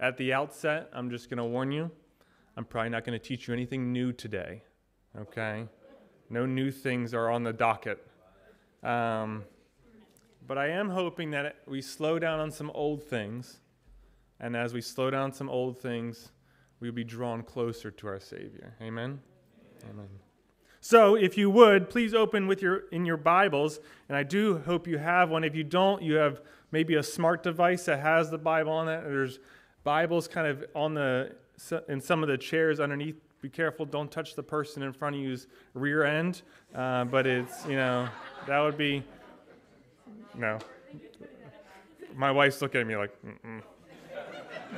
At the outset, I'm just going to warn you I'm probably not going to teach you anything new today, okay? No new things are on the docket. Um, but I am hoping that we slow down on some old things, and as we slow down some old things, we'll be drawn closer to our Savior. Amen? Amen. So, if you would, please open with your in your Bibles, and I do hope you have one. If you don't, you have maybe a smart device that has the Bible on it. There's Bibles kind of on the in some of the chairs underneath. Be careful, don't touch the person in front of you's rear end. Uh, but it's, you know, that would be, no. My wife's looking at me like, mm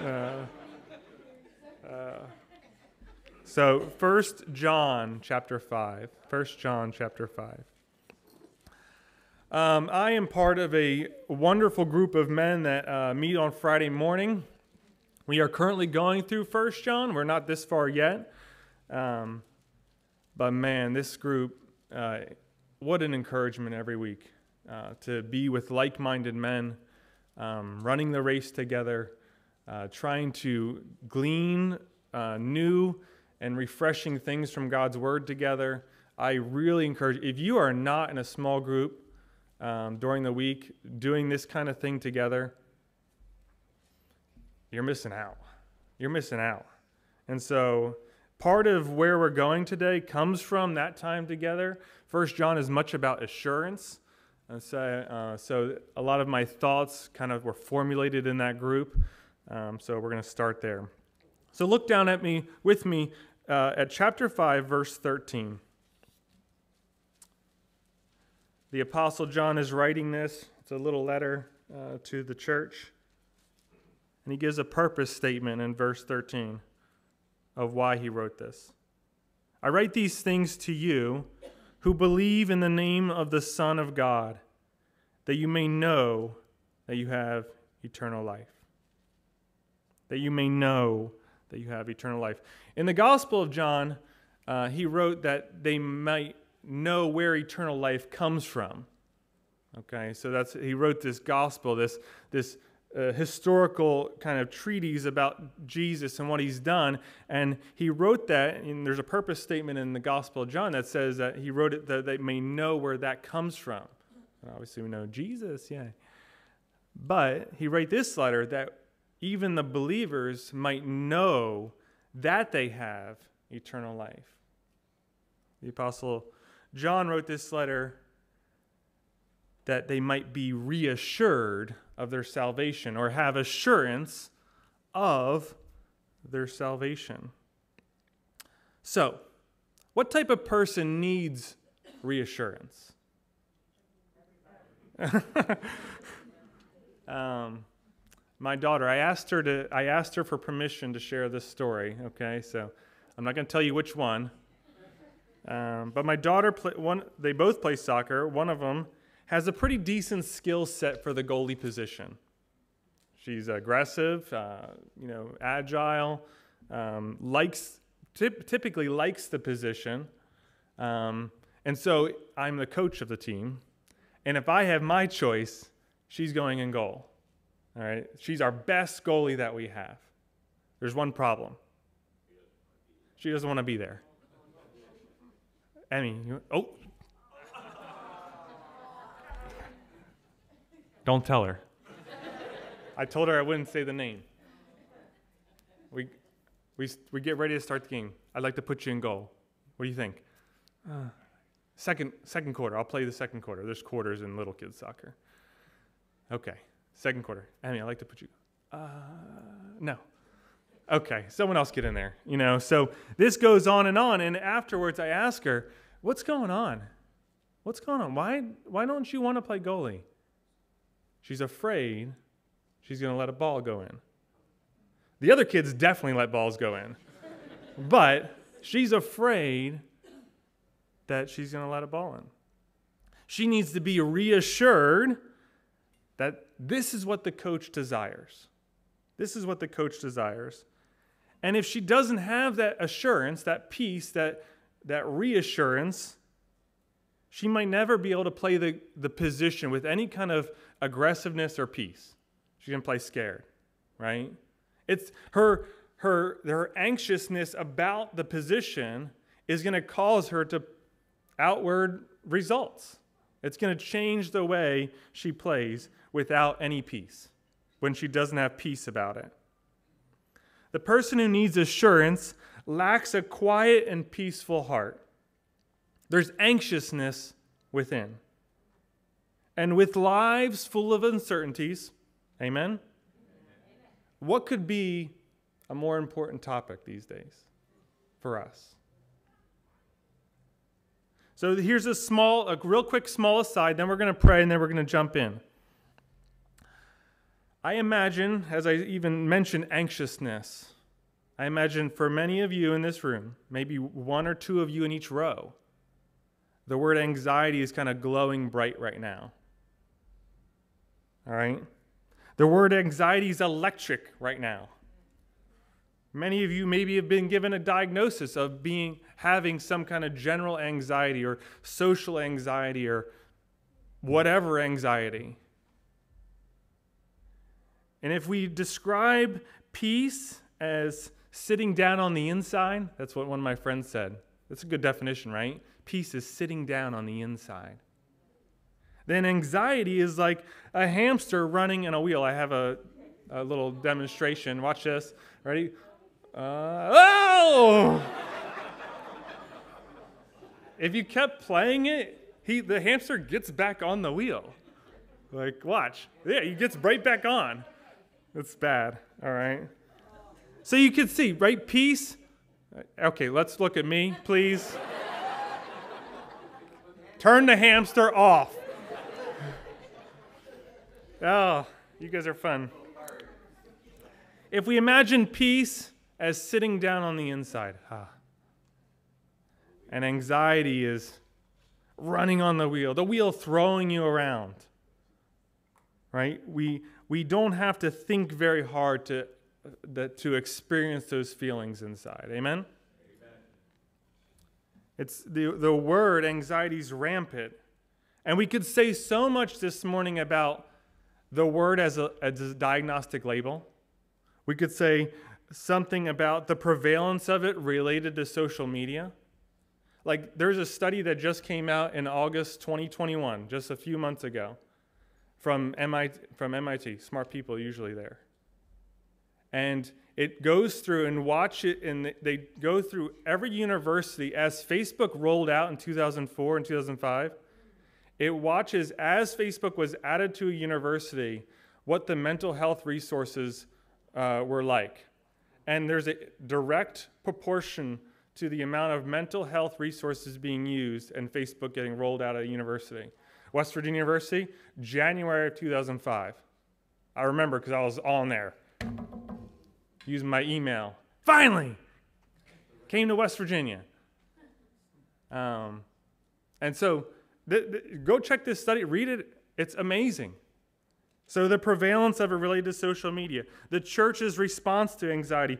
uh, uh, so, First John chapter 5. First John chapter 5. Um, I am part of a wonderful group of men that uh, meet on Friday morning. We are currently going through First John. We're not this far yet. Um, but man, this group, uh, what an encouragement every week uh, to be with like minded men, um, running the race together, uh, trying to glean uh, new and refreshing things from God's Word together. I really encourage if you are not in a small group um, during the week doing this kind of thing together, you're missing out. You're missing out. And so, part of where we're going today comes from that time together. First John is much about assurance. And so, uh, so a lot of my thoughts kind of were formulated in that group. Um, so we're going to start there. So look down at me with me uh, at chapter 5, verse 13. The Apostle John is writing this. It's a little letter uh, to the church. And he gives a purpose statement in verse 13 of why he wrote this. I write these things to you who believe in the name of the Son of God, that you may know that you have eternal life. That you may know that you have eternal life. In the Gospel of John, uh, he wrote that they might know where eternal life comes from. Okay, so that's he wrote this gospel, this this uh, historical kind of treatise about Jesus and what he's done. And he wrote that, and there's a purpose statement in the Gospel of John that says that he wrote it that they may know where that comes from. And obviously, we know Jesus, yeah. But he wrote this letter that even the believers might know that they have eternal life. The Apostle John wrote this letter that they might be reassured of their salvation or have assurance of their salvation. So, what type of person needs reassurance? um, my daughter, I asked her to, I asked her for permission to share this story. Okay, so I'm not going to tell you which one. Um, but my daughter, play, one, they both play soccer. One of them has a pretty decent skill set for the goalie position. She's aggressive, uh, you know, agile, um, likes typically likes the position, um, and so I'm the coach of the team. And if I have my choice, she's going in goal. All right, she's our best goalie that we have. There's one problem. She doesn't want to be there. Emmy, you, oh, Don't tell her. I told her I wouldn't say the name. We, we, we get ready to start the game. I'd like to put you in goal. What do you think? Uh, second, second quarter. I'll play the second quarter. There's quarters in little kids soccer. Okay, second quarter. I mean, I'd like to put you. Uh, no. Okay, someone else get in there. You know, so this goes on and on. And afterwards, I ask her, "What's going on? What's going on? Why, why don't you want to play goalie?" She's afraid she's going to let a ball go in. The other kids definitely let balls go in. but she's afraid that she's going to let a ball in. She needs to be reassured that this is what the coach desires. This is what the coach desires. And if she doesn't have that assurance, that peace, that, that reassurance, she might never be able to play the, the position with any kind of aggressiveness or peace. She's going to play scared, right? It's her her her anxiousness about the position is going to cause her to outward results. It's going to change the way she plays without any peace when she doesn't have peace about it. The person who needs assurance lacks a quiet and peaceful heart. There's anxiousness within. And with lives full of uncertainties, amen? What could be a more important topic these days for us? So here's a small, a real quick small aside, then we're going to pray and then we're going to jump in. I imagine, as I even mentioned anxiousness, I imagine for many of you in this room, maybe one or two of you in each row, the word anxiety is kind of glowing bright right now. All right? The word anxiety is electric right now. Many of you maybe have been given a diagnosis of being having some kind of general anxiety or social anxiety or whatever anxiety. And if we describe peace as sitting down on the inside, that's what one of my friends said. That's a good definition, right? Peace is sitting down on the inside. Then anxiety is like a hamster running in a wheel. I have a, a little demonstration. Watch this. Ready? Uh, oh! if you kept playing it, he, the hamster gets back on the wheel. Like, watch. Yeah, he gets right back on. That's bad. All right. So you can see, right? Peace. Okay, let's look at me, please. Turn the hamster off. Oh, you guys are fun. If we imagine peace as sitting down on the inside. And anxiety is running on the wheel, the wheel throwing you around. Right? We, we don't have to think very hard to, that, to experience those feelings inside. Amen? Amen? It's the, the word anxiety is rampant. And we could say so much this morning about the word as a, as a diagnostic label. We could say something about the prevalence of it related to social media. Like, there's a study that just came out in August 2021, just a few months ago, from MIT, from MIT smart people usually there. And it goes through and watch it, and they go through every university as Facebook rolled out in 2004 and 2005. It watches as Facebook was added to a university what the mental health resources uh, were like and there's a direct proportion to the amount of mental health resources being used and Facebook getting rolled out of a university. West Virginia University, January of 2005. I remember because I was on there using my email. Finally, came to West Virginia. Um, and so go check this study, read it. It's amazing. So, the prevalence of it related to social media, the church's response to anxiety,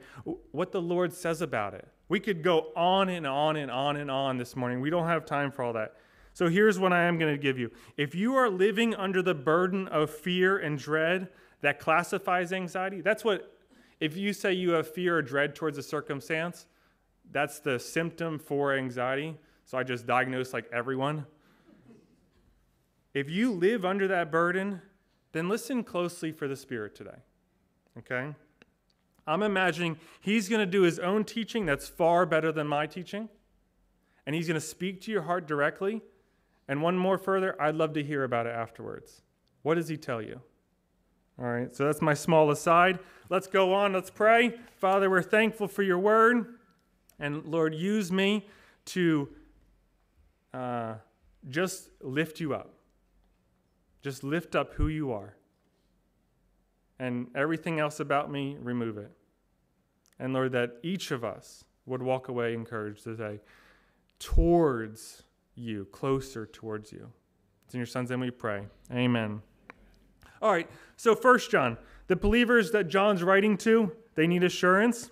what the Lord says about it. We could go on and on and on and on this morning. We don't have time for all that. So, here's what I am going to give you. If you are living under the burden of fear and dread that classifies anxiety, that's what, if you say you have fear or dread towards a circumstance, that's the symptom for anxiety. So, I just diagnose like everyone. If you live under that burden, then listen closely for the Spirit today. Okay? I'm imagining he's going to do his own teaching that's far better than my teaching, and he's going to speak to your heart directly. And one more further, I'd love to hear about it afterwards. What does he tell you? All right, so that's my small aside. Let's go on, let's pray. Father, we're thankful for your word. And Lord, use me to uh, just lift you up. Just lift up who you are. And everything else about me, remove it. And Lord, that each of us would walk away encouraged today towards you, closer towards you. It's in your son's name we pray. Amen. All right, so first John, the believers that John's writing to, they need assurance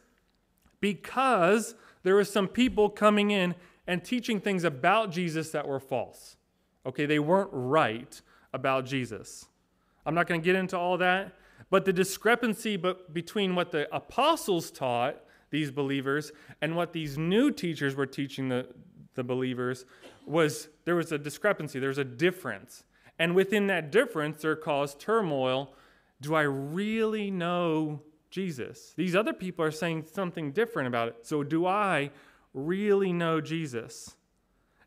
because there were some people coming in and teaching things about Jesus that were false. Okay, they weren't right about Jesus. I'm not going to get into all that, But the discrepancy between what the apostles taught these believers and what these new teachers were teaching the, the believers was there was a discrepancy, there was a difference. And within that difference, there caused turmoil. Do I really know Jesus? These other people are saying something different about it. So, do I really know Jesus?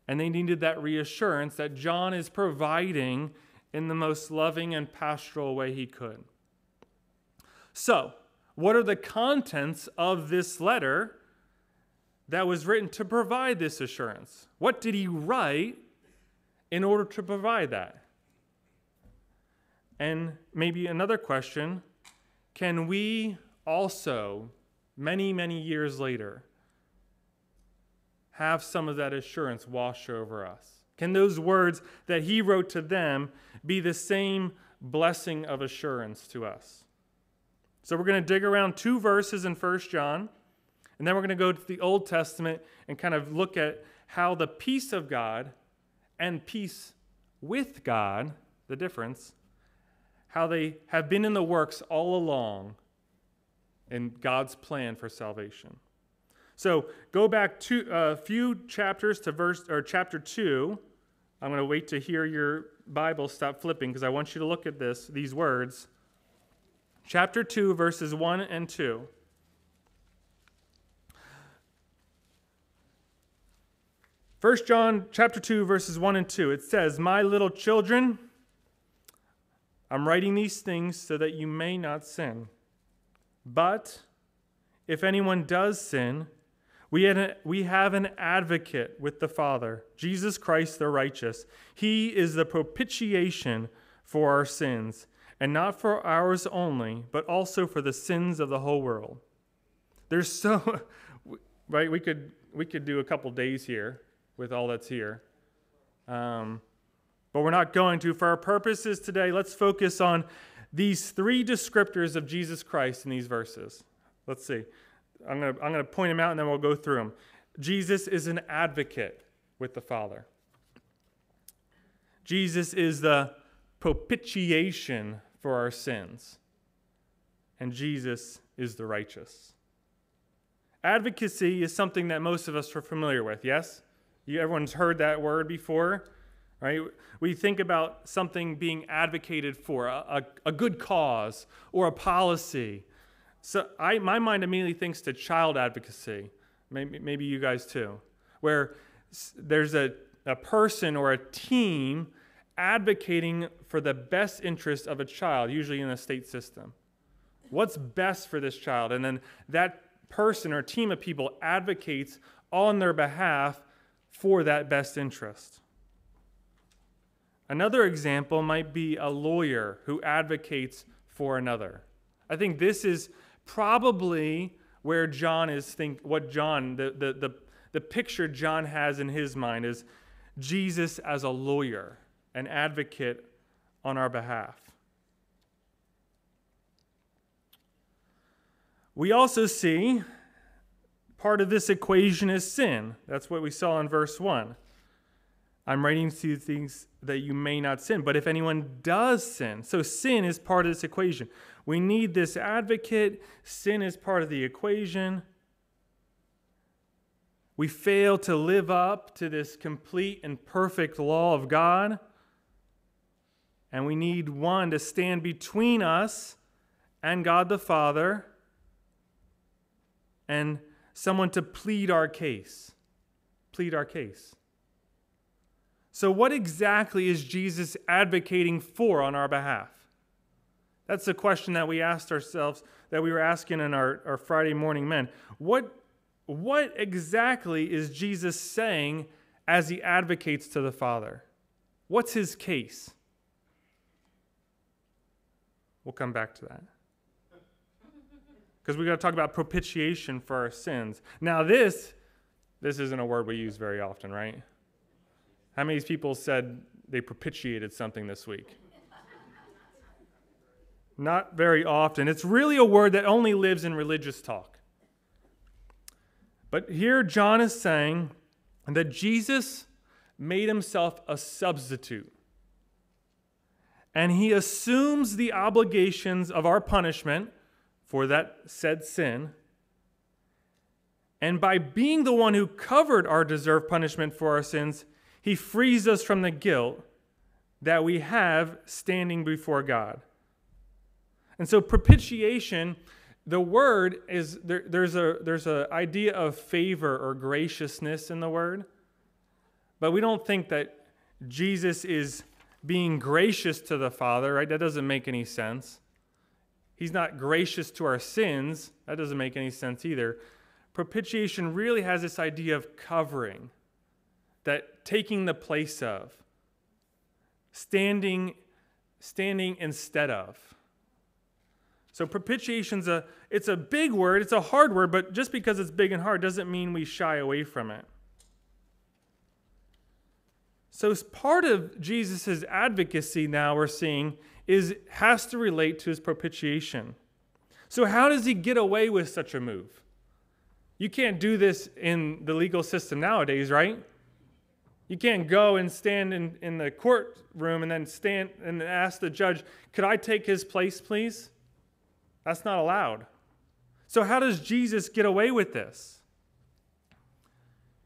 And they needed that reassurance that John is providing in the most loving and pastoral way he could. So, what are the contents of this letter that was written to provide this assurance? What did he write in order to provide that? And maybe another question can we also, many, many years later, have some of that assurance wash over us? Can those words that he wrote to them be the same blessing of assurance to us? So we're going to dig around two verses in 1 John, and then we're going to go to the Old Testament and kind of look at how the peace of God and peace with God, the difference, how they have been in the works all along in God's plan for salvation. So go back to uh, a few chapters to verse or chapter two. I'm going to wait to hear your Bible stop flipping because I want you to look at this, these words. Chapter 2, verses 1 and 2. First John chapter 2 verses 1 and 2 it says my little children I'm writing these things so that you may not sin. But if anyone does sin, we we have an advocate with the Father, Jesus Christ the righteous. He is the propitiation for our sins, and not for ours only, but also for the sins of the whole world. There's so, right? We could, we could do a couple days here with all that's here. Um, but we're not going to. For our purposes today, let's focus on these three descriptors of Jesus Christ in these verses. Let's see. I'm going to I'm going to point them out and then we'll go through them. Jesus is an advocate with the Father. Jesus is the propitiation for our sins. And Jesus is the righteous. Advocacy is something that most of us are familiar with, yes? You, everyone's heard that word before right? We think about something being advocated for, a, a, a, good cause or a policy. So I, my mind immediately thinks to child advocacy, maybe, maybe you guys too, where there's a, a person or a team advocating for the best interest of a child, usually in a state system. What's best for this child? And then that person or team of people advocates on their behalf for that best interest. Another example might be a lawyer who advocates for another. I think this is probably where John is think what John the, the, the, the picture John has in his mind is Jesus as a lawyer, an advocate on our behalf. We also see part of this equation is sin. That's what we saw in verse 1. I'm writing to things that you may not sin. But if anyone does sin, so sin is part of this equation. We need this advocate. Sin is part of the equation. We fail to live up to this complete and perfect law of God. And we need one to stand between us and God the Father and someone to plead our case. Plead our case. So, what exactly is Jesus advocating for on our behalf? That's the question that we asked ourselves, that we were asking in our, our Friday morning men. What, what exactly is Jesus saying as he advocates to the Father? What's his case? We'll come back to that. Because we got to talk about propitiation for our sins. Now, this, this isn't a word we use very often, right? How many people said they propitiated something this week? Not very often. It's really a word that only lives in religious talk. But here John is saying that Jesus made himself a substitute. and he assumes the obligations of our punishment for that said sin. And by being the one who covered our deserved punishment for our sins, he frees us from the guilt that we have standing before God. And so propitiation, the word is there, there's a there's an idea of favor or graciousness in the word. But we don't think that Jesus is being gracious to the Father, right? That doesn't make any sense. He's not gracious to our sins. That doesn't make any sense either. Propitiation really has this idea of covering, that taking the place of, standing, standing instead of. So propitiation's a it's a big word, it's a hard word, but just because it's big and hard doesn't mean we shy away from it. So part of Jesus' advocacy now we're seeing is has to relate to his propitiation. So how does he get away with such a move? You can't do this in the legal system nowadays, right? You can't go and stand in, in the courtroom and then stand and ask the judge, could I take his place, please? That's not allowed. So, how does Jesus get away with this?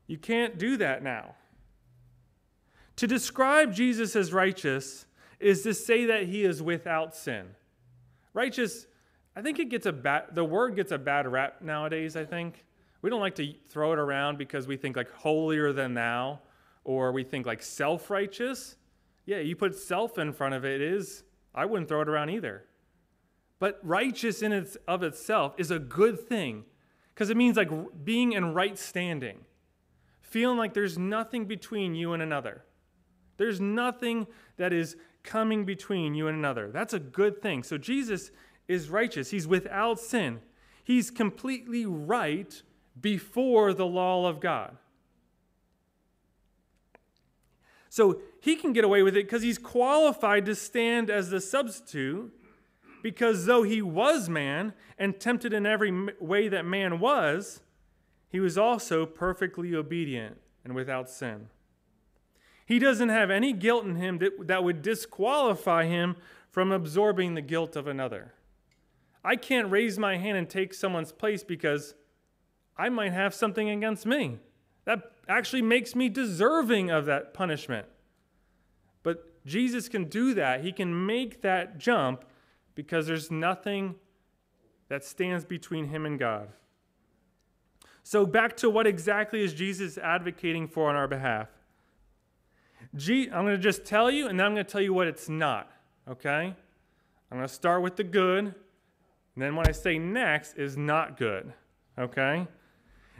You can't do that now. To describe Jesus as righteous is to say that he is without sin. Righteous, I think it gets a bad, the word gets a bad rap nowadays, I think. We don't like to throw it around because we think like holier than thou or we think like self righteous. Yeah, you put self in front of it is, I wouldn't throw it around either. But righteous in its of itself is a good thing because it means like being in right standing, feeling like there's nothing between you and another. There's nothing that is coming between you and another. That's a good thing. So Jesus is righteous. He's without sin. He's completely right before the law of God. So he can get away with it because he's qualified to stand as the substitute. Because though he was man and tempted in every way that man was, he was also perfectly obedient and without sin. He doesn't have any guilt in him that, that would disqualify him from absorbing the guilt of another. I can't raise my hand and take someone's place because I might have something against me. That actually makes me deserving of that punishment. But Jesus can do that. He can make that jump because there's nothing that stands between him and God. So, back to what exactly is Jesus advocating for on our behalf? I'm going to just tell you, and then I'm going to tell you what it's not, okay? I'm going to start with the good, and then what I say next is not good, okay?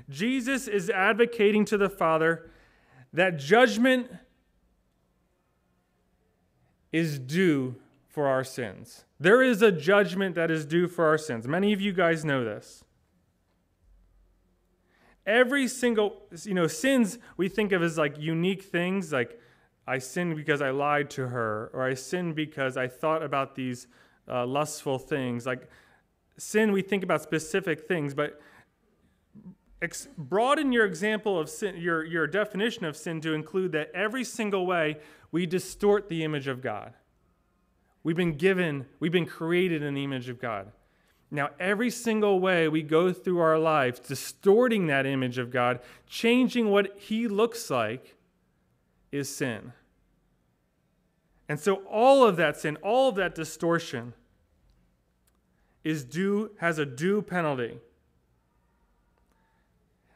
Jesus is advocating to the Father that judgment is due for our sins. There is a judgment that is due for our sins. Many of you guys know this. Every single, you know, sins we think of as like unique things, like I sinned because I lied to her, or I sinned because I thought about these uh, lustful things. Like sin, we think about specific things, but ex- broaden your example of sin, your, your definition of sin to include that every single way we distort the image of God. We've been given, we've been created in the image of God. Now, every single way we go through our lives, distorting that image of God, changing what He looks like, is sin. And so, all of that sin, all of that distortion, is due, has a due penalty.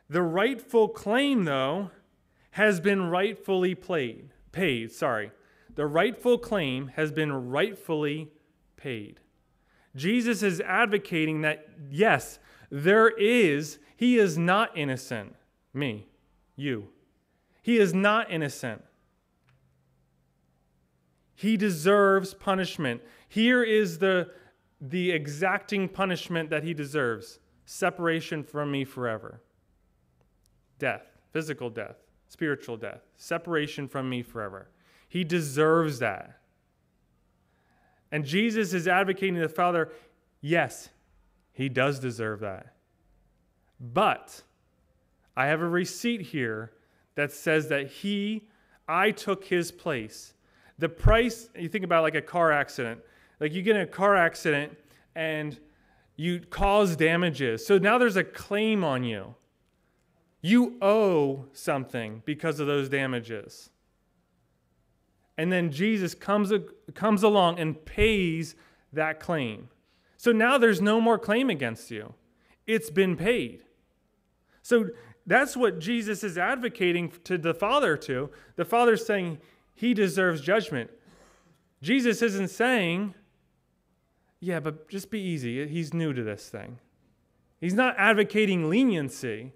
The rightful claim, though, has been rightfully played, paid. Sorry. The rightful claim has been rightfully paid. Jesus is advocating that, yes, there is, he is not innocent. Me, you. He is not innocent. He deserves punishment. Here is the, the exacting punishment that he deserves separation from me forever death, physical death, spiritual death, separation from me forever. He deserves that. And Jesus is advocating to the Father, yes, he does deserve that. But I have a receipt here that says that he, I took his place, The price, you think about like a car accident. Like you get in a car accident and you cause damages. So now there's a claim on you. You owe something because of those damages. And then Jesus comes, comes along and pays that claim. So now there's no more claim against you. It's been paid. So that's what Jesus is advocating to the Father to. The Father's saying he deserves judgment. Jesus isn't saying, yeah, but just be easy. He's new to this thing. He's not advocating leniency.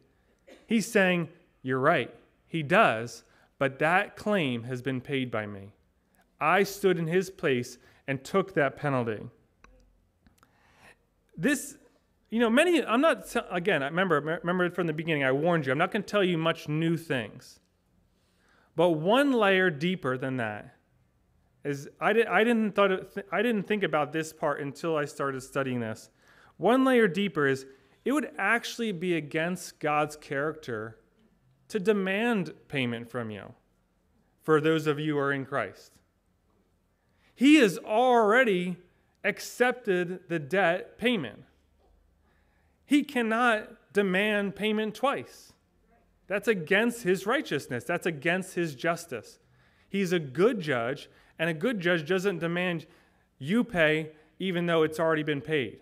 He's saying, you're right. He does, but that claim has been paid by me. I stood in his place and took that penalty. This, you know, many, I'm not, again, I remember, remember from the beginning, I warned you, I'm not going to tell you much new things. But one layer deeper than that is I, did, I, didn't thought it, I didn't think about this part until I started studying this. One layer deeper is it would actually be against God's character to demand payment from you for those of you who are in Christ. He has already accepted the debt payment. He cannot demand payment twice. That's against his righteousness, that's against his justice. He's a good judge, and a good judge doesn't demand you pay even though it's already been paid.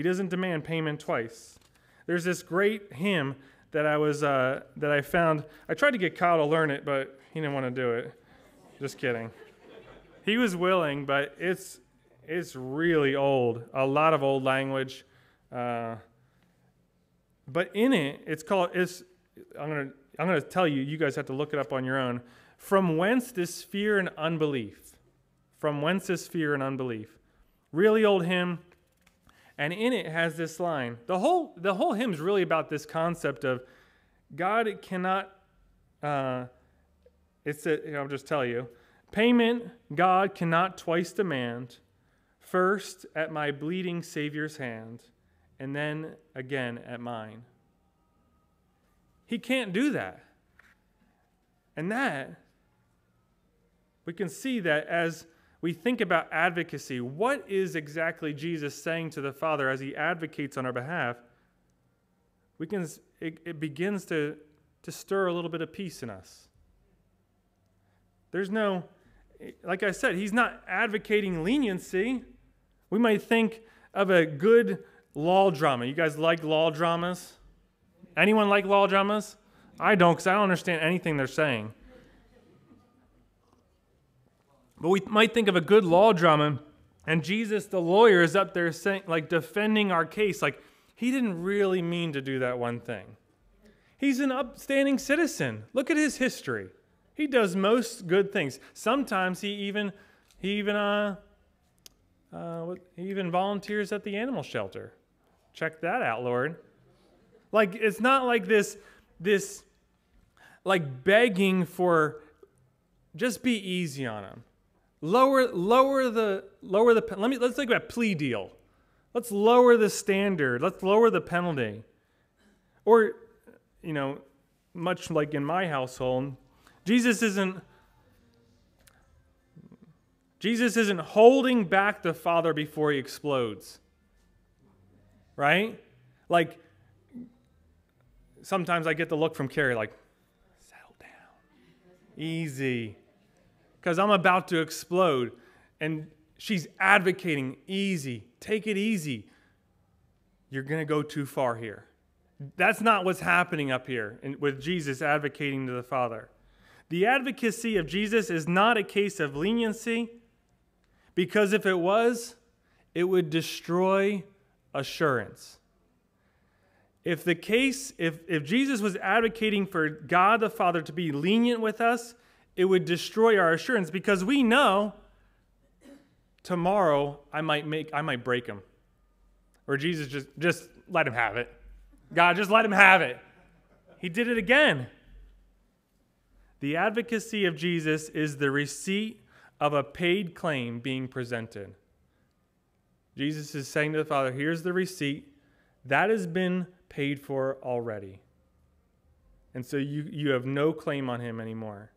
He doesn't demand payment twice. There's this great hymn that I was uh, that I found. I tried to get Kyle to learn it, but he didn't want to do it. Just kidding he was willing, but it's it's really old. A lot of old language. Uh, but in it, it's called. It's. I'm gonna. I'm gonna tell you. You guys have to look it up on your own. From whence this fear and unbelief? From whence this fear and unbelief? Really old hymn. And in it has this line. The whole the whole hymn is really about this concept of God cannot. Uh, it's a, I'll just tell you. Payment God cannot twice demand, first at my bleeding Savior's hand, and then again at mine. He can't do that. And that, we can see that as we think about advocacy, what is exactly Jesus saying to the Father as he advocates on our behalf? We can, it, it begins to, to stir a little bit of peace in us. There's no, like I said, he's not advocating leniency. We might think of a good law drama. You guys like law dramas? Anyone like law dramas? I don't because I don't understand anything they're saying. But we might think of a good law drama, and Jesus, the lawyer, is up there saying, like defending our case, like he didn't really mean to do that one thing. He's an upstanding citizen. Look at his history. He does most good things. Sometimes he even he even uh, uh, he even volunteers at the animal shelter. Check that out, Lord. Like it's not like this this like begging for just be easy on him. Lower lower the lower the let me let's think about plea deal. Let's lower the standard. Let's lower the penalty. Or you know, much like in my household, Jesus isn't Jesus isn't holding back the Father before he explodes. Right? Like sometimes I get the look from Carrie like settle down. Easy. Cuz I'm about to explode and she's advocating easy. Take it easy. You're going to go too far here. That's not what's happening up here with Jesus advocating to the Father. The advocacy of Jesus is not a case of leniency, because if it was, it would destroy assurance. If the case, if, if Jesus was advocating for God the Father to be lenient with us, it would destroy our assurance because we know tomorrow I might make I might break him. Or Jesus just just let him have it. God just let him have it. He did it again. The advocacy of Jesus is the receipt of a paid claim being presented. Jesus is saying to the Father, Here's the receipt. That has been paid for already. And so you, you have no claim on him anymore.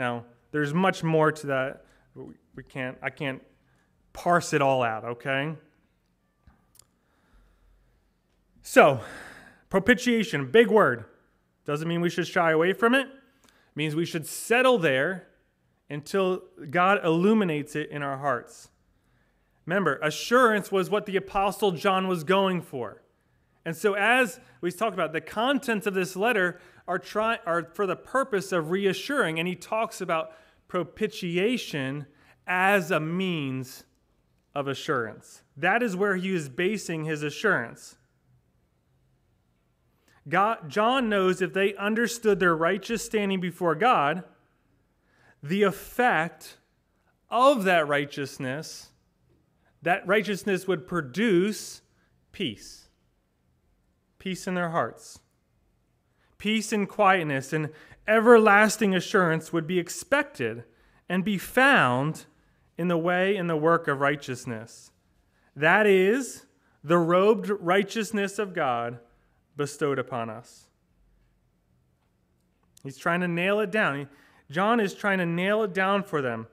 Now, There's much more to that. We can't, I can't parse it all out, okay? So, propitiation, big word. Doesn't mean we should shy away from it. it means we should settle there until God illuminates it in our hearts. Remember, assurance was what the Apostle John was going for. And so, as we talked about, the contents of this letter are, try, are for the purpose of reassuring. And he talks about propitiation as a means of assurance. That is where he is basing his assurance. God, John knows if they understood their righteous standing before God, the effect of that righteousness, that righteousness would produce peace. Peace in their hearts. Peace and quietness and everlasting assurance would be expected and be found in the way and the work of righteousness. That is the robed righteousness of God bestowed upon us. He's trying to nail it down. John is trying to nail it down for them.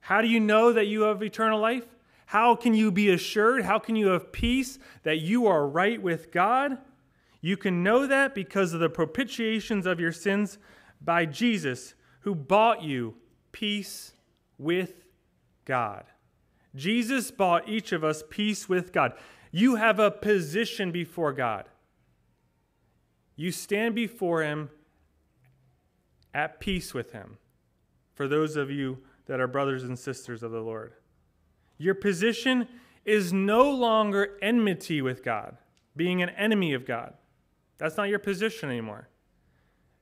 How do you know that you have eternal life? How can you be assured? How can you have peace that you are right with God? You can know that because of the propitiations of your sins by Jesus, who bought you peace with God. Jesus bought each of us peace with God. You have a position before God. You stand before Him at peace with Him, for those of you that are brothers and sisters of the Lord. Your position is no longer enmity with God, being an enemy of God. That's not your position anymore.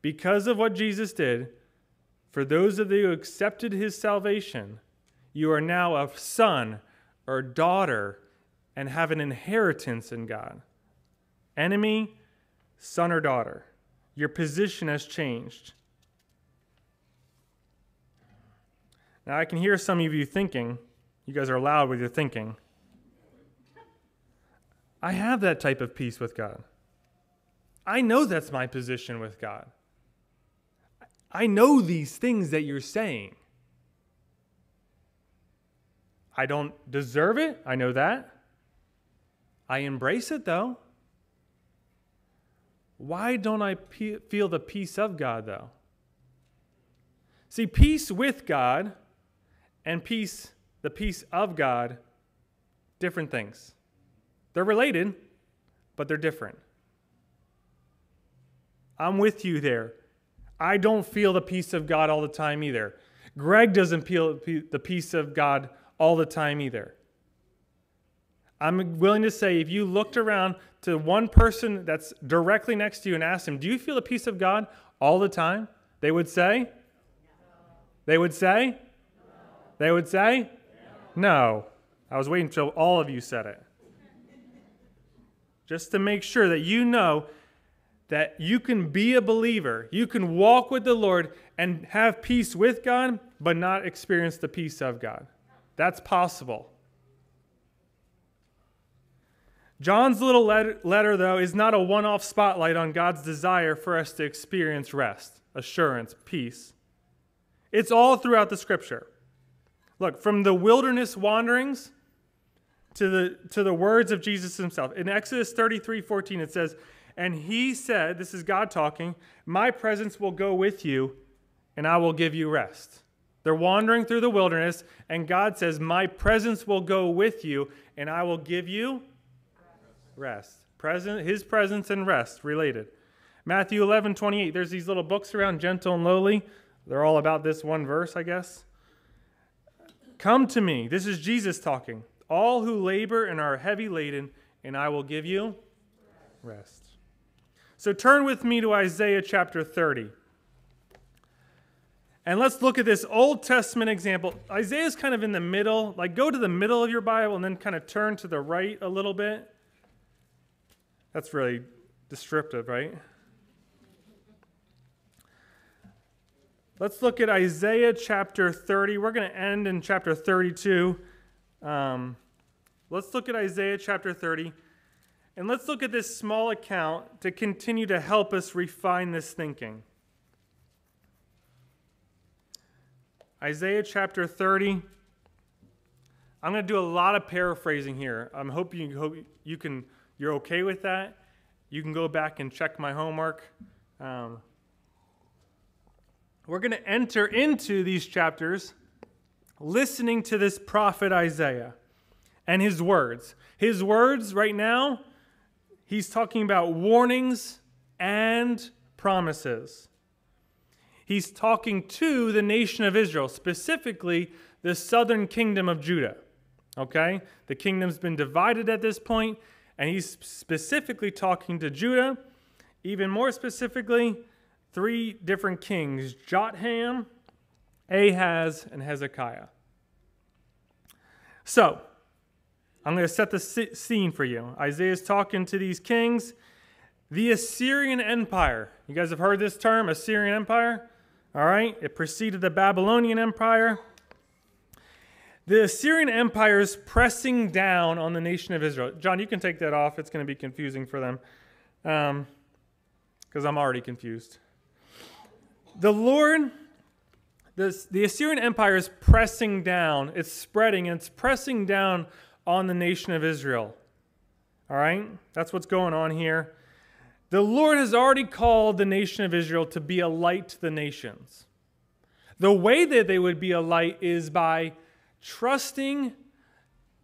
Because of what Jesus did, for those of you who accepted his salvation, you are now a son or daughter and have an inheritance in God. Enemy, son or daughter. Your position has changed. Now, I can hear some of you thinking, you guys are loud with your thinking. I have that type of peace with God. I know that's my position with God. I know these things that you're saying. I don't deserve it. I know that. I embrace it though. Why don't I pe- feel the peace of God though? See, peace with God and peace, the peace of God, different things. They're related, but they're different. I'm with you there. I don't feel the peace of God all the time either. Greg doesn't feel the peace of God all the time either. I'm willing to say if you looked around to one person that's directly next to you and asked him, Do you feel the peace of God all the time? They would say, They would say, They would say, No. I was waiting until all of you said it. Just to make sure that you know that you can be a believer, you can walk with the Lord and have peace with God, but not experience the peace of God. That's possible. John's little letter, though, is not a one off spotlight on God's desire for us to experience rest, assurance, peace. It's all throughout the scripture. Look, from the wilderness wanderings to the, to the words of Jesus himself. In Exodus 33 14, it says, and he said, This is God talking, My presence will go with you, and I will give you rest. They're wandering through the wilderness, and God says, My presence will go with you, and I will give you rest. Present, his presence and rest related. Matthew 11, 28. There's these little books around, gentle and lowly. They're all about this one verse, I guess. Come to me. This is Jesus talking. All who labor and are heavy laden, and I will give you rest. So turn with me to Isaiah chapter 30. And let's look at this Old Testament example. Isaiah is kind of in the middle. Like, go to the middle of your Bible and then kind of turn to the right a little bit. That's really descriptive, right? Let's look at Isaiah chapter 30. We're going to end in chapter 32. Um, let's look at Isaiah chapter 30. And let's look at this small account to continue to help us refine this thinking. Isaiah chapter 30. I'm going to do a lot of paraphrasing here. I'm hoping you, hope you can, you're okay with that. You can go back and check my homework. Um, we're going to enter into these chapters listening to this prophet Isaiah and his words. His words right now, he's talking about warnings and promises. He's talking to the nation of Israel, specifically the southern kingdom of Judah. Okay? The kingdom's been divided at this point, and he's specifically talking to Judah. Even more specifically, three different kings Jotham, Ahaz, and Hezekiah. So, I'm going to set the scene for you. Isaiah's talking to these kings. The Assyrian Empire. You guys have heard this term, Assyrian Empire? All right? It preceded the Babylonian Empire. The Assyrian Empire is pressing down on the nation of Israel. John, you can take that off. It's going to be confusing for them because um, I'm already confused. The Lord, this, the Assyrian Empire is pressing down, it's spreading, and it's pressing down on the nation of Israel. All right? That's what's going on here. The Lord has already called the nation of Israel to be a light to the nations. The way that they would be a light is by trusting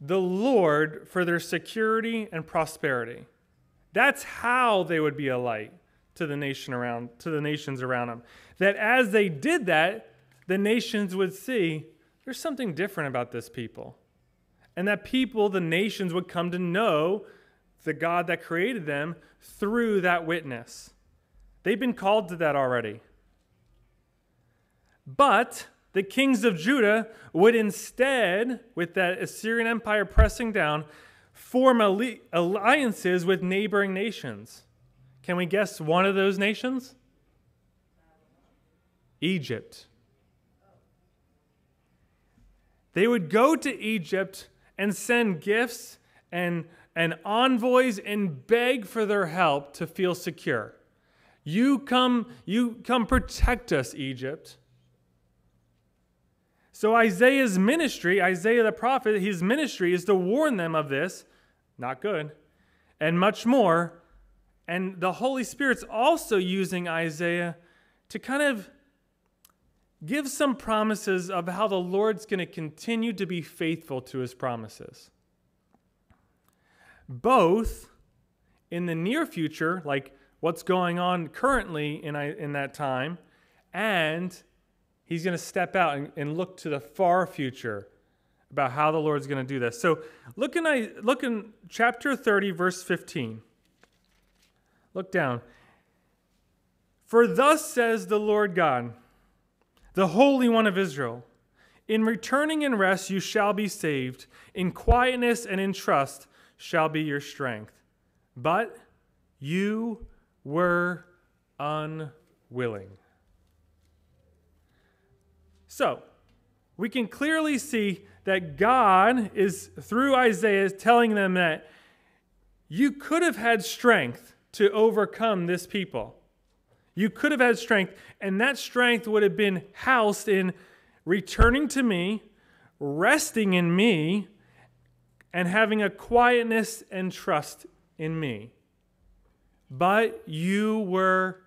the Lord for their security and prosperity. That's how they would be a light to the nation around to the nations around them. That as they did that, the nations would see there's something different about this people. And that people, the nations would come to know the God that created them through that witness. They've been called to that already. But the kings of Judah would instead, with that Assyrian Empire pressing down, form alliances with neighboring nations. Can we guess one of those nations? Egypt. They would go to Egypt and send gifts and and envoys and beg for their help to feel secure. You come, you come protect us, Egypt. So Isaiah's ministry, Isaiah the prophet, his ministry is to warn them of this, not good, and much more. And the Holy Spirit's also using Isaiah to kind of give some promises of how the Lord's going to continue to be faithful to his promises both in the near future, like what's going on currently in, in that time, and he's going to step out and, and, look to the far future about how the Lord's going to do this. So look in, look in chapter 30, verse 15. Look down. For thus says the Lord God, the Holy One of Israel In returning and rest you shall be saved, in quietness and in trust shall be your strength. But you were unwilling. So, we can clearly see that God is, through Isaiah, telling them that you could have had strength to overcome this people. You could have had strength, and that strength would have been housed in returning to me, resting in me, and having a quietness and trust in me. But you were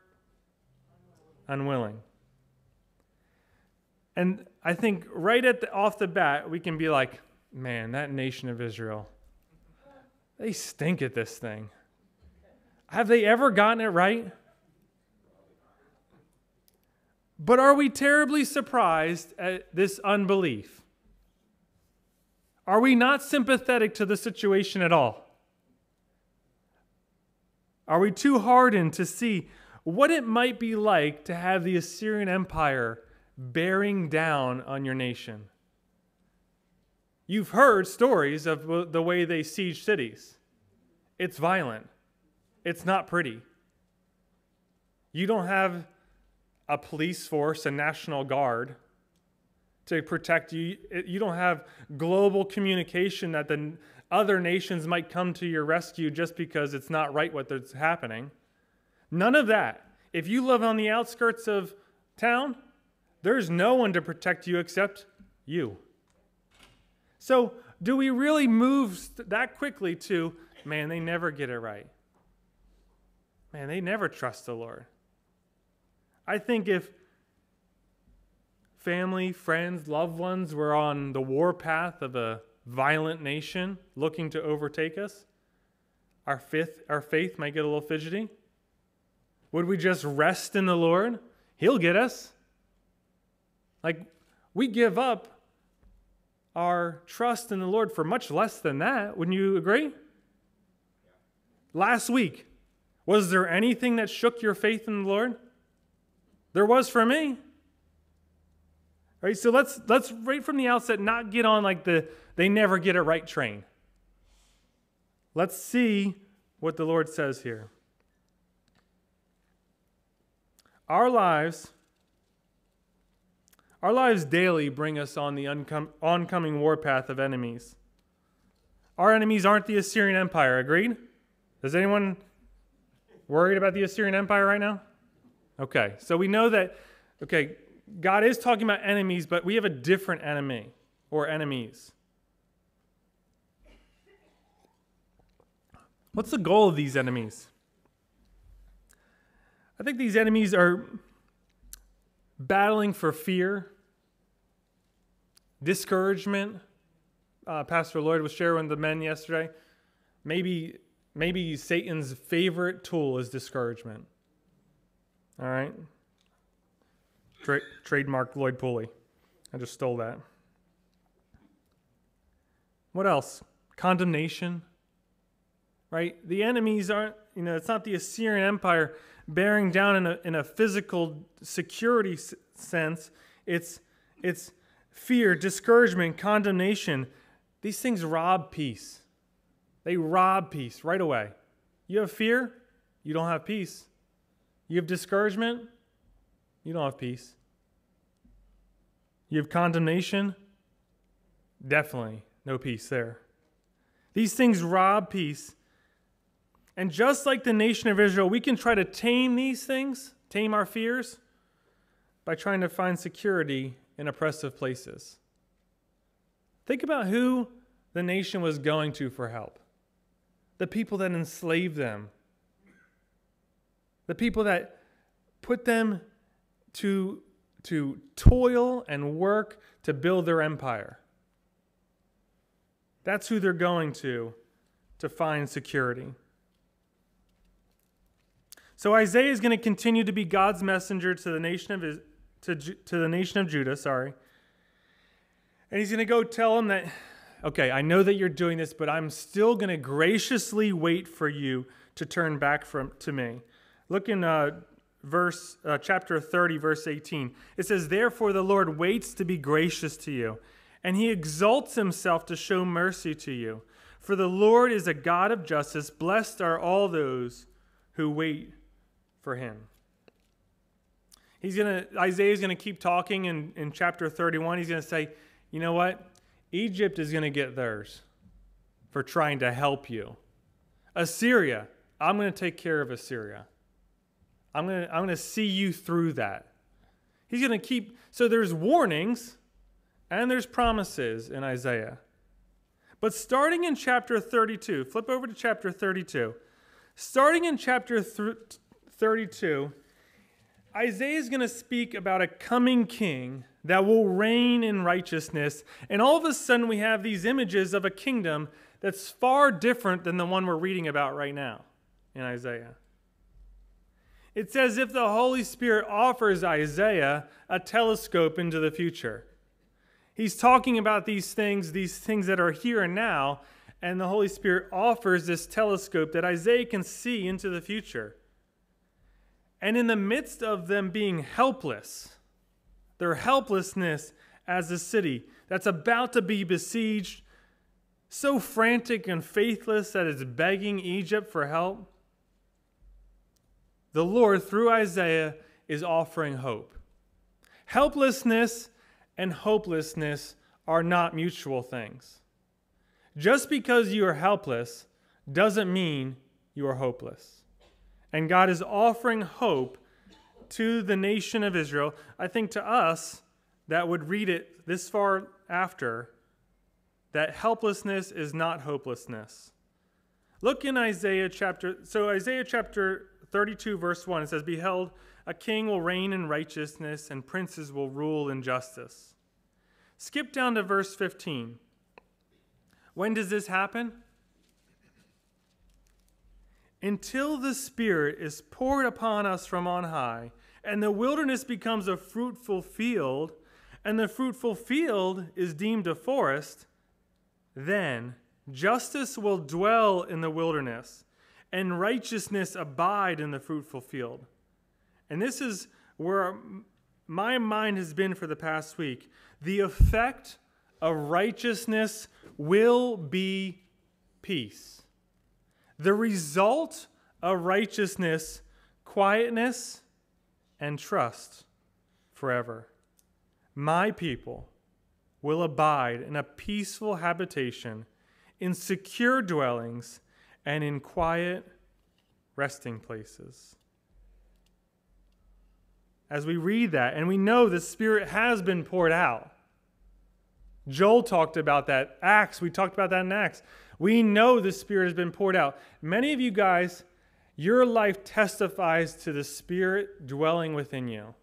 unwilling. And I think right at the, off the bat, we can be like, man, that nation of Israel, they stink at this thing. Have they ever gotten it right? But are we terribly surprised at this unbelief? Are we not sympathetic to the situation at all? Are we too hardened to see what it might be like to have the Assyrian Empire bearing down on your nation? You've heard stories of the way they siege cities. It's violent, it's not pretty. You don't have a police force, a national guard to protect you. You don't have global communication that the other nations might come to your rescue just because it's not right what's happening. None of that. If you live on the outskirts of town, there's no one to protect you except you. So, do we really move that quickly to, man, they never get it right? Man, they never trust the Lord. I think if family, friends, loved ones were on the war path of a violent nation looking to overtake us, our our faith might get a little fidgety. Would we just rest in the Lord? He'll get us. Like, we give up our trust in the Lord for much less than that. Wouldn't you agree? Last week, was there anything that shook your faith in the Lord? There was for me. Right? So let's let's right from the outset not get on like the they never get it right train. Let's see what the Lord says here. Our lives our lives daily bring us on the oncom- oncoming warpath of enemies. Our enemies aren't the Assyrian Empire, agreed? Is anyone worried about the Assyrian Empire right now? Okay, so we know that, okay, God is talking about enemies, but we have a different enemy or enemies. What's the goal of these enemies? I think these enemies are battling for fear, discouragement. Uh, Pastor Lloyd was sharing with the men yesterday. Maybe, maybe Satan's favorite tool is discouragement. All right? Tra- trademark Lloyd Pulley. I just stole that. What else? Condemnation. Right? The enemies aren't, you know, it's not the Assyrian Empire bearing down in a, in a physical security s- sense. It's, it's fear, discouragement, condemnation. These things rob peace. They rob peace right away. You have fear, you don't have peace. You have discouragement, you don't have peace. You have condemnation, definitely no peace there. These things rob peace. And just like the nation of Israel, we can try to tame these things, tame our fears, by trying to find security in oppressive places. Think about who the nation was going to for help the people that enslaved them, the people that put them to, to toil and work to build their empire. That's who they're going to to find security. So Isaiah is going to continue to be God's messenger to the nation of his, to, to the nation of Judah, sorry. And he's going to go tell them that, okay, I know that you're doing this, but I'm still going to graciously wait for you to turn back from to me. Look in uh, verse uh, chapter 30, verse 18. It says, "Therefore the Lord waits to be gracious to you, and he exalts himself to show mercy to you. For the Lord is a God of justice. Blessed are all those who wait for him." He's gonna Isaiah's gonna keep talking in, in chapter 31. He's gonna say, you know what? Egypt is gonna get theirs for trying to help you. Assyria, I'm gonna take care of Assyria. I'm gonna I'm gonna see you through that. He's gonna keep so there's warnings and there's promises in Isaiah. But starting in chapter 32, flip over to chapter 32. Starting in chapter 32, Isaiah is going to speak about a coming king that will reign in righteousness. And all of a sudden, we have these images of a kingdom that's far different than the one we're reading about right now in Isaiah. It's as if the Holy Spirit offers Isaiah a telescope into the future. He's talking about these things, these things that are here and now, and the Holy Spirit offers this telescope that Isaiah can see into the future. And in the midst of them being helpless, their helplessness as a city that's about to be besieged, so frantic and faithless that it's begging Egypt for help, the Lord, through Isaiah, is offering hope. Helplessness and hopelessness are not mutual things. Just because you are helpless doesn't mean you are hopeless. And God is offering hope to the nation of Israel. I think to us that would read it this far after that helplessness is not hopelessness. Look in Isaiah chapter so Isaiah chapter 32 verse 1 it says behold a king will reign in righteousness and princes will rule in justice. Skip down to verse 15. When does this happen? Until the Spirit is poured upon us from on high, and the wilderness becomes a fruitful field, and the fruitful field is deemed a forest, then justice will dwell in the wilderness, and righteousness abide in the fruitful field. And this is where my mind has been for the past week. The effect of righteousness will be peace. The result of righteousness, quietness, and trust forever. My people will abide in a peaceful habitation, in secure dwellings, and in quiet resting places. As we read that, and we know the Spirit has been poured out. Joel talked about that. Acts, we talked about that in Acts. We know the Spirit has been poured out. Many of you guys, your life testifies to the Spirit dwelling within you,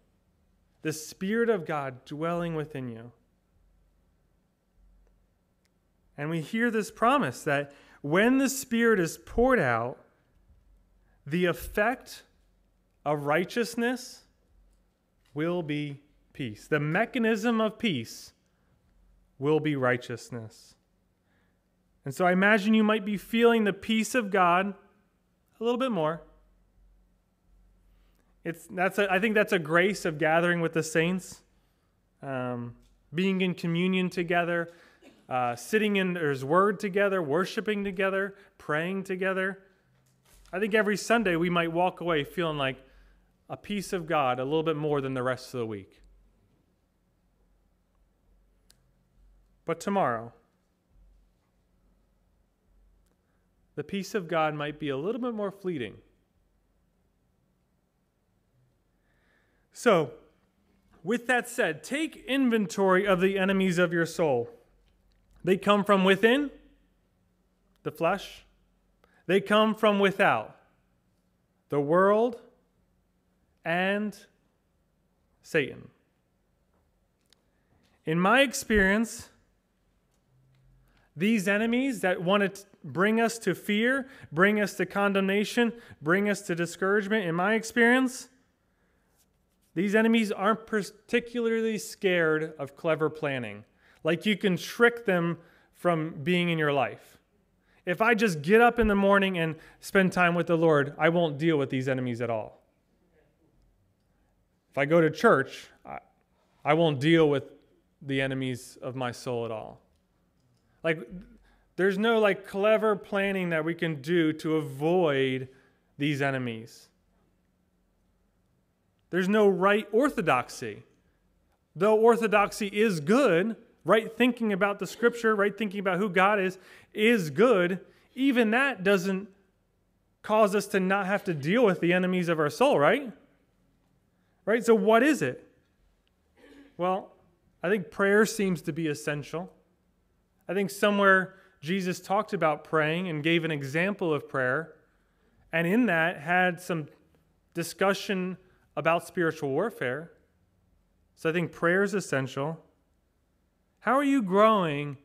the Spirit of God dwelling within you. And we hear this promise that when the Spirit is poured out, the effect of righteousness will be peace. The mechanism of peace will be righteousness. And so I imagine you might be feeling the peace of God a little bit more. It's, that's a, I think that's a grace of gathering with the saints, um, being in communion together, uh, sitting in His Word together, worshiping together, praying together. I think every Sunday we might walk away feeling like a peace of God a little bit more than the rest of the week. But tomorrow, the peace of God might be a little bit more fleeting. So, with that said, take inventory of the enemies of your soul. They come from within, the flesh, they come from without, the world, and Satan. In my experience, these enemies that want to bring us to fear, bring us to condemnation, bring us to discouragement, in my experience, these enemies aren't particularly scared of clever planning. Like you can trick them from being in your life. If I just get up in the morning and spend time with the Lord, I won't deal with these enemies at all. If I go to church, I, I won't deal with the enemies of my soul at all. Like, there's no like clever planning that we can do to avoid these enemies. There's no right orthodoxy. Though orthodoxy is good, right thinking about the scripture, right thinking about who God is, is good, even that doesn't cause us to not have to deal with the enemies of our soul, right? Right? So, what is it? Well, I think prayer seems to be essential. I think somewhere Jesus talked about praying and gave an example of prayer, and in that had some discussion about spiritual warfare. So I think prayer is essential. How are you growing?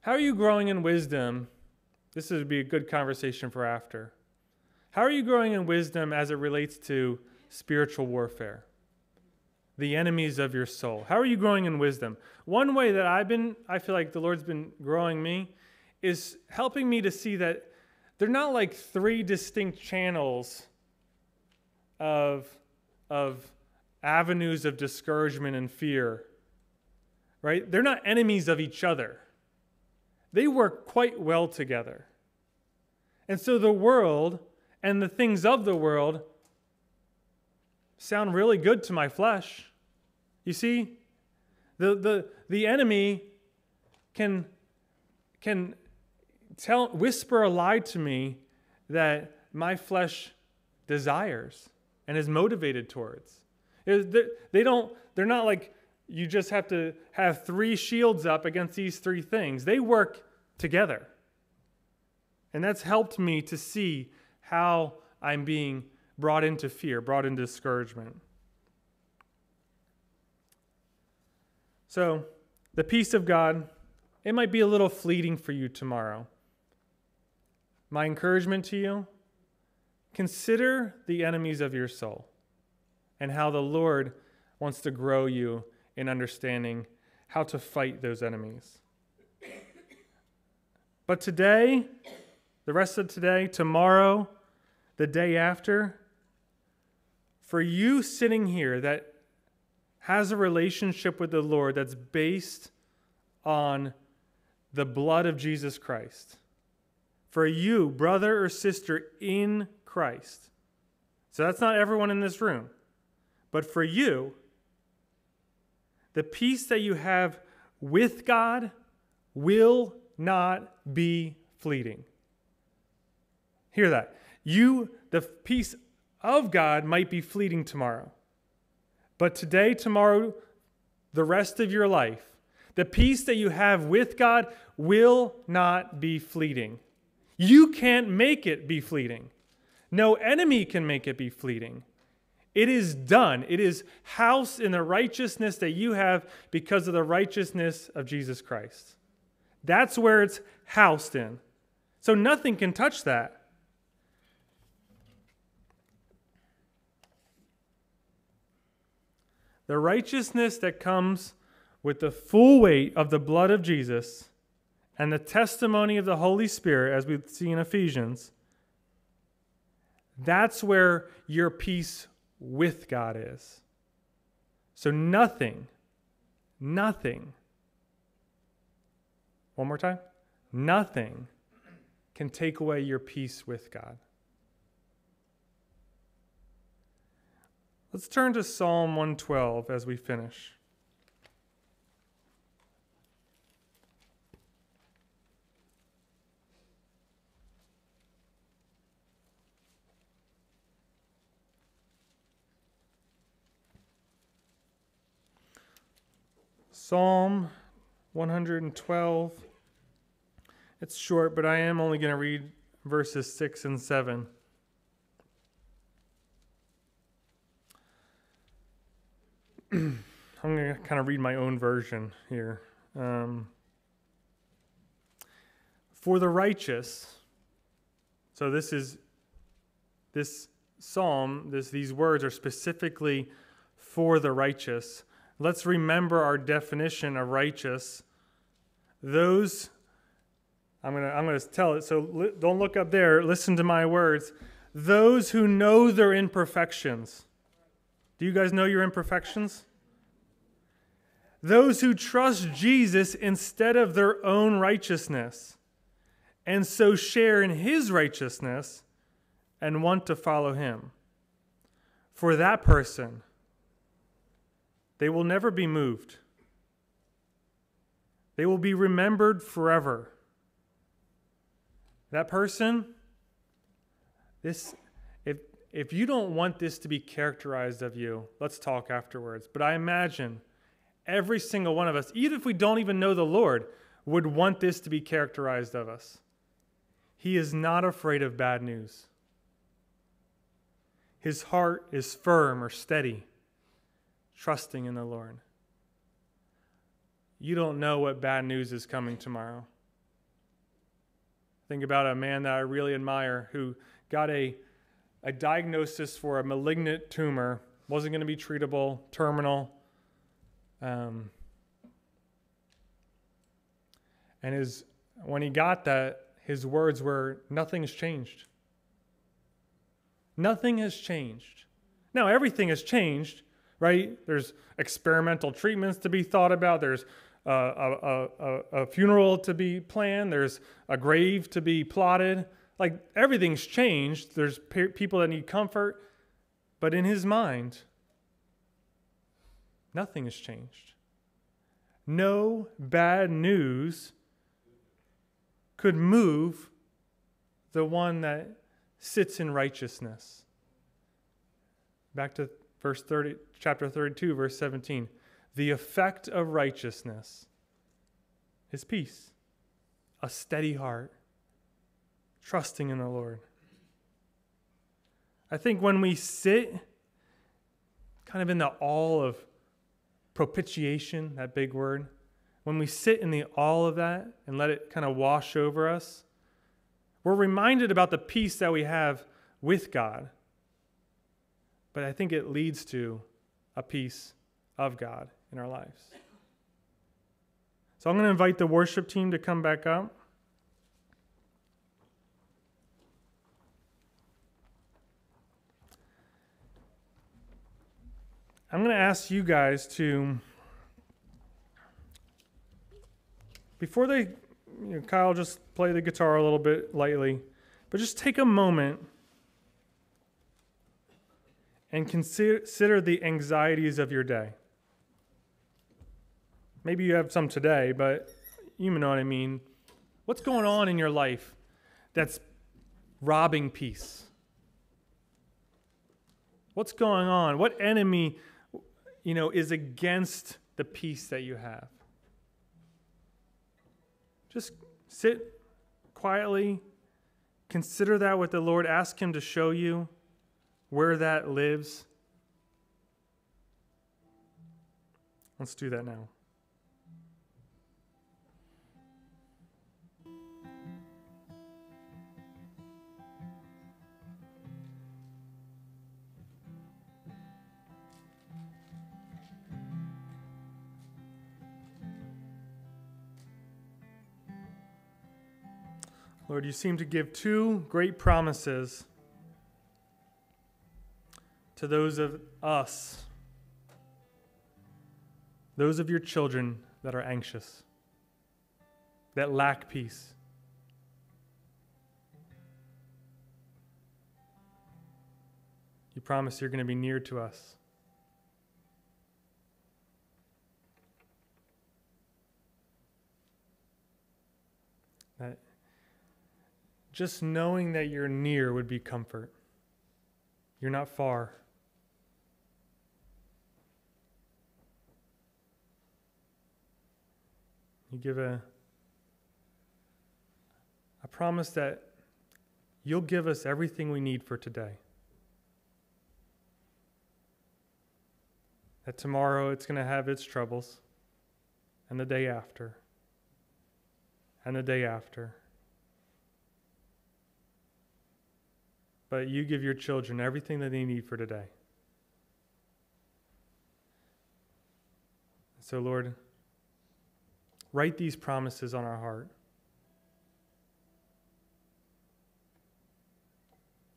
How are you growing in wisdom? This would be a good conversation for after. How are you growing in wisdom as it relates to spiritual warfare? the enemies of your soul. How are you growing in wisdom? One way that I've been, I feel like the Lord's been growing me, is helping me to see that they're not like three distinct channels of, of avenues of discouragement and fear, right? They're not enemies of each other, they work quite well together. And so the world and the things of the world sound really good to my flesh. You see, the, the, the enemy can, can tell, whisper a lie to me that my flesh desires and is motivated towards. They don't, they're not like you just have to have three shields up against these three things. They work together. And that's helped me to see how I'm being brought into fear, brought into discouragement. So, the peace of God, it might be a little fleeting for you tomorrow. My encouragement to you consider the enemies of your soul and how the Lord wants to grow you in understanding how to fight those enemies. But today, the rest of today, tomorrow, the day after, for you sitting here that has a relationship with the Lord that's based on the blood of Jesus Christ, for you, brother or sister in Christ, so that's not everyone in this room, but for you, the peace that you have with God will not be fleeting. Hear that. You, the peace of God might be fleeting tomorrow. But today, tomorrow, the rest of your life, the peace that you have with God will not be fleeting. You can't make it be fleeting. No enemy can make it be fleeting. It is done. It is housed in the righteousness that you have because of the righteousness of Jesus Christ. That's where it's housed in. So nothing can touch that. The righteousness that comes with the full weight of the blood of Jesus and the testimony of the Holy Spirit, as we see in Ephesians, that's where your peace with God is. So nothing, nothing, one more time, nothing can take away your peace with God. Let's turn to Psalm 112 as we finish. Psalm 112. It's short, but I am only going to read verses 6 and 7. I'm going to kind of read my own version here. Um, for the righteous, so this is this psalm, this, these words are specifically for the righteous. Let's remember our definition of righteous. Those, I'm going to I'm to tell it, so li- don't look up there. Listen to my words. Those who know their imperfections do you guys know your imperfections? Those who trust Jesus instead of their own righteousness, and so share in his righteousness and want to follow him. For that person, they will never be moved. They will be remembered forever. That person, this if if you don't want this to be characterized of you, let's talk afterwards. But I imagine every single one of us, even if we don't even know the Lord, would want this to be characterized of us. He is not afraid of bad news. His heart is firm or steady, trusting in the Lord. You don't know what bad news is coming tomorrow. Think about a man that I really admire who got a a diagnosis for a malignant tumor, wasn't going to be treatable, terminal. Um, and his, when he got that, his words were, Nothing's changed. Nothing has changed. Now, everything has changed, right? There's experimental treatments to be thought about. There's a, a, a, funeral to be planned. There's a grave to be plotted like everything's changed. There's pe- people that need comfort, but in his mind, nothing has changed. No bad news could move the one that sits in righteousness. Back to verse 30, chapter 32, verse 17. The effect of righteousness is peace, a steady heart, trusting in the Lord. I think when we sit kind of in the all of propitiation, that big word, when we sit in the all of that and let it kind of wash over us, we're reminded about the peace that we have with God. But I think it leads to a peace of God in our lives. So I'm going to invite the worship team to come back up. I'm going to ask you guys to, before they, you know, Kyle just play the guitar a little bit lightly, but just take a moment and consider the anxieties of your day. Maybe you have some today, but you know what I mean. What's going on in your life that's robbing peace? What's going on? What enemy you know, is against the peace that you have. Just sit quietly, consider that with the Lord, ask Him to show you where that lives. Let's do that now. Lord, you seem to give two great promises to those of us, those of your children that are anxious, that lack peace. You promise you're going to be near to us. That just knowing that you're near would be comfort. You're not far. You give a, a promise that you'll give us everything we need for today. That tomorrow it's going to have its troubles, and the day after, and the day after. but you give your children everything that they need for today. So, Lord, write these promises on our heart.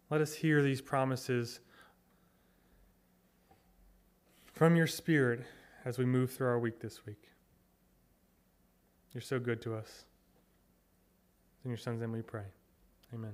Let us hear these promises from your Spirit as we move through our week this week. You're so good to us. In your Son's name we pray. Amen.